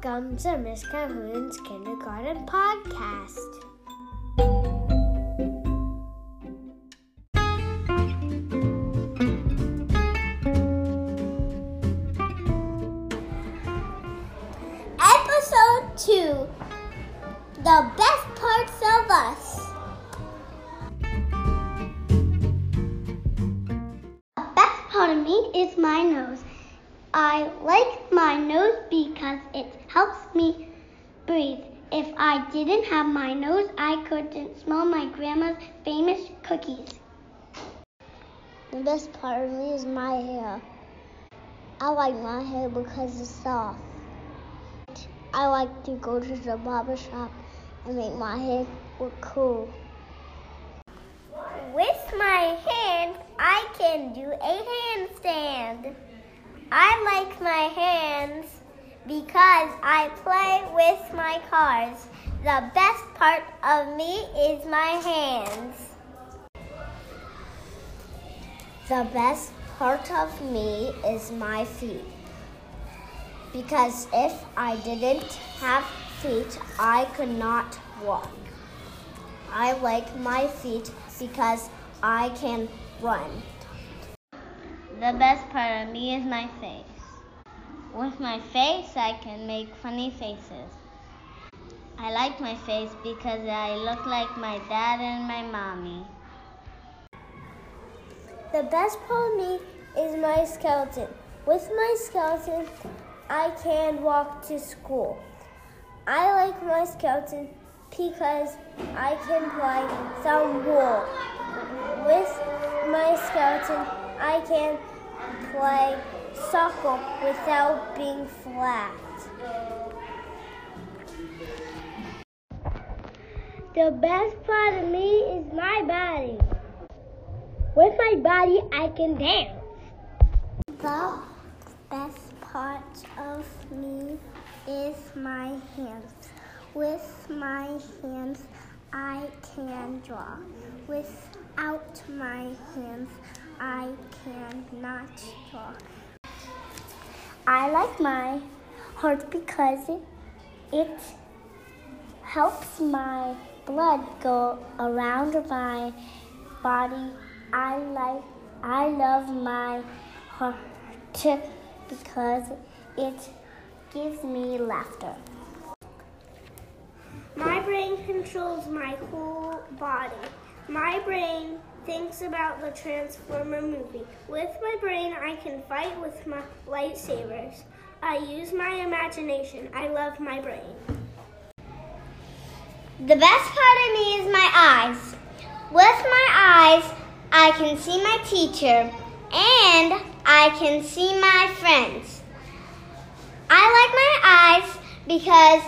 Welcome to Miss Calhoun's Kindergarten Podcast. Episode 2 The Best Parts of Us. The best part of me is my nose. I like my nose because it helps me breathe. If I didn't have my nose, I couldn't smell my grandma's famous cookies. The best part of me is my hair. I like my hair because it's soft. I like to go to the barber shop and make my hair look cool. With my hands, I can do a handstand. I like my hands because I play with my cars. The best part of me is my hands. The best part of me is my feet. Because if I didn't have feet, I could not walk. I like my feet because I can run. The best part of me is my face. With my face, I can make funny faces. I like my face because I look like my dad and my mommy. The best part of me is my skeleton. With my skeleton, I can walk to school. I like my skeleton because I can play some wool. With my skeleton, I can play soccer without being flat. The best part of me is my body. With my body, I can dance. The best part of me is my hands. With my hands, I can draw. Without my hands, I cannot talk. I like my heart because it, helps my blood go around my body. I like I love my heart because it gives me laughter. My brain controls my whole body. My brain thinks about the Transformer movie. With my brain, I can fight with my lightsabers. I use my imagination. I love my brain. The best part of me is my eyes. With my eyes, I can see my teacher and I can see my friends. I like my eyes because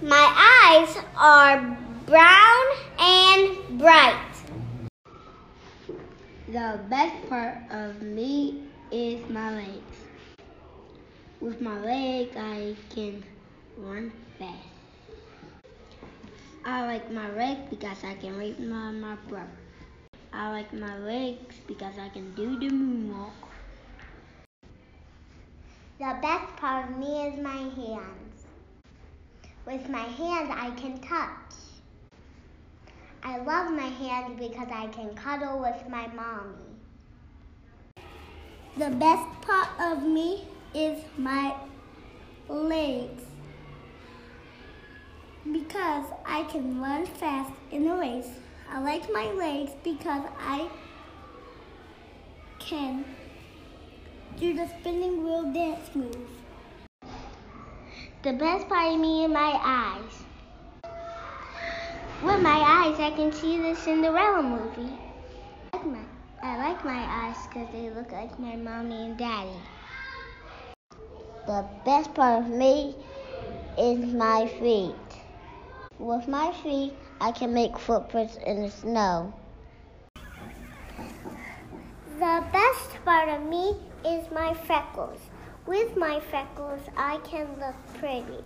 my eyes are brown and bright. The best part of me is my legs. With my legs, I can run fast. I like my legs because I can rape my, my brother. I like my legs because I can do the moonwalk. The best part of me is my hands. With my hands, I can touch. I love my hands because I can cuddle with my mommy. The best part of me is my legs because I can run fast in a race. I like my legs because I can do the spinning wheel dance move. The best part of me is my eyes. With my eyes, I can see the Cinderella movie. I like my, I like my eyes because they look like my mommy and daddy. The best part of me is my feet. With my feet, I can make footprints in the snow. The best part of me is my freckles. With my freckles, I can look pretty.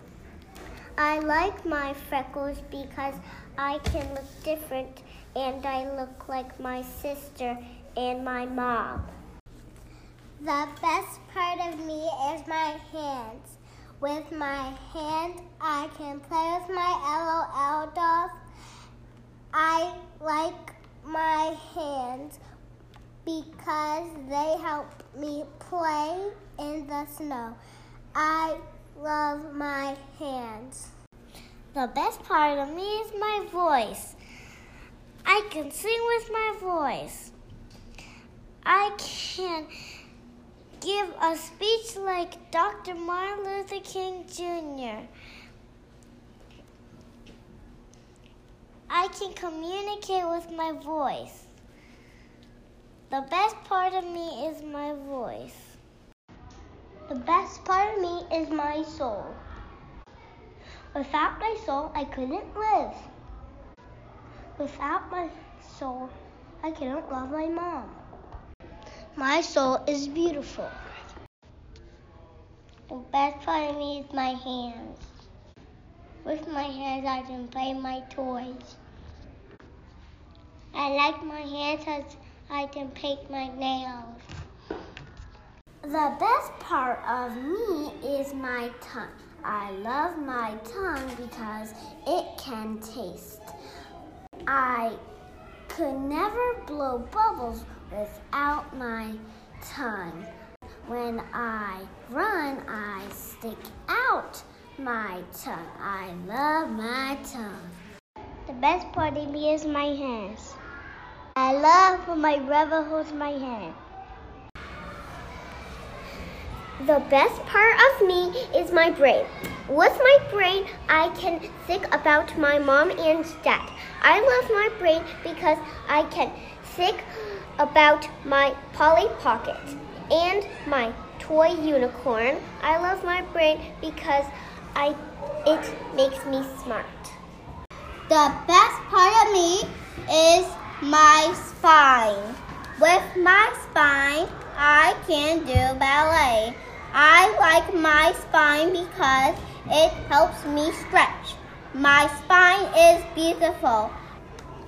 I like my freckles because I can look different and I look like my sister and my mom. The best part of me is my hands. With my hands, I can play with my LOL dolls. I like my hands because they help me play in the snow. I love my hands. The best part of me is my voice. I can sing with my voice. I can give a speech like Dr. Martin Luther King Jr. I can communicate with my voice. The best part of me is my voice. The best part of me is my soul. Without my soul, I couldn't live. Without my soul, I couldn't love my mom. My soul is beautiful. The best part of me is my hands. With my hands, I can play my toys. I like my hands because I can paint my nails. The best part of me is my tongue. I love my tongue because it can taste. I could never blow bubbles without my tongue. When I run, I stick out my tongue. I love my tongue. The best part of me is my hands. I love when my brother holds my hand. The best part of me is my brain. With my brain, I can think about my mom and dad. I love my brain because I can think about my Polly Pocket and my toy unicorn. I love my brain because I it makes me smart. The best part of me is my spine. With my spine, I can do ballet. I like my spine because it helps me stretch. My spine is beautiful.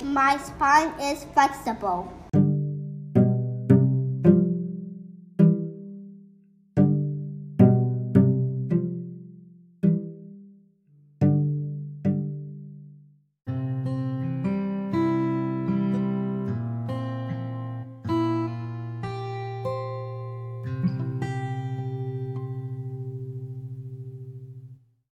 My spine is flexible.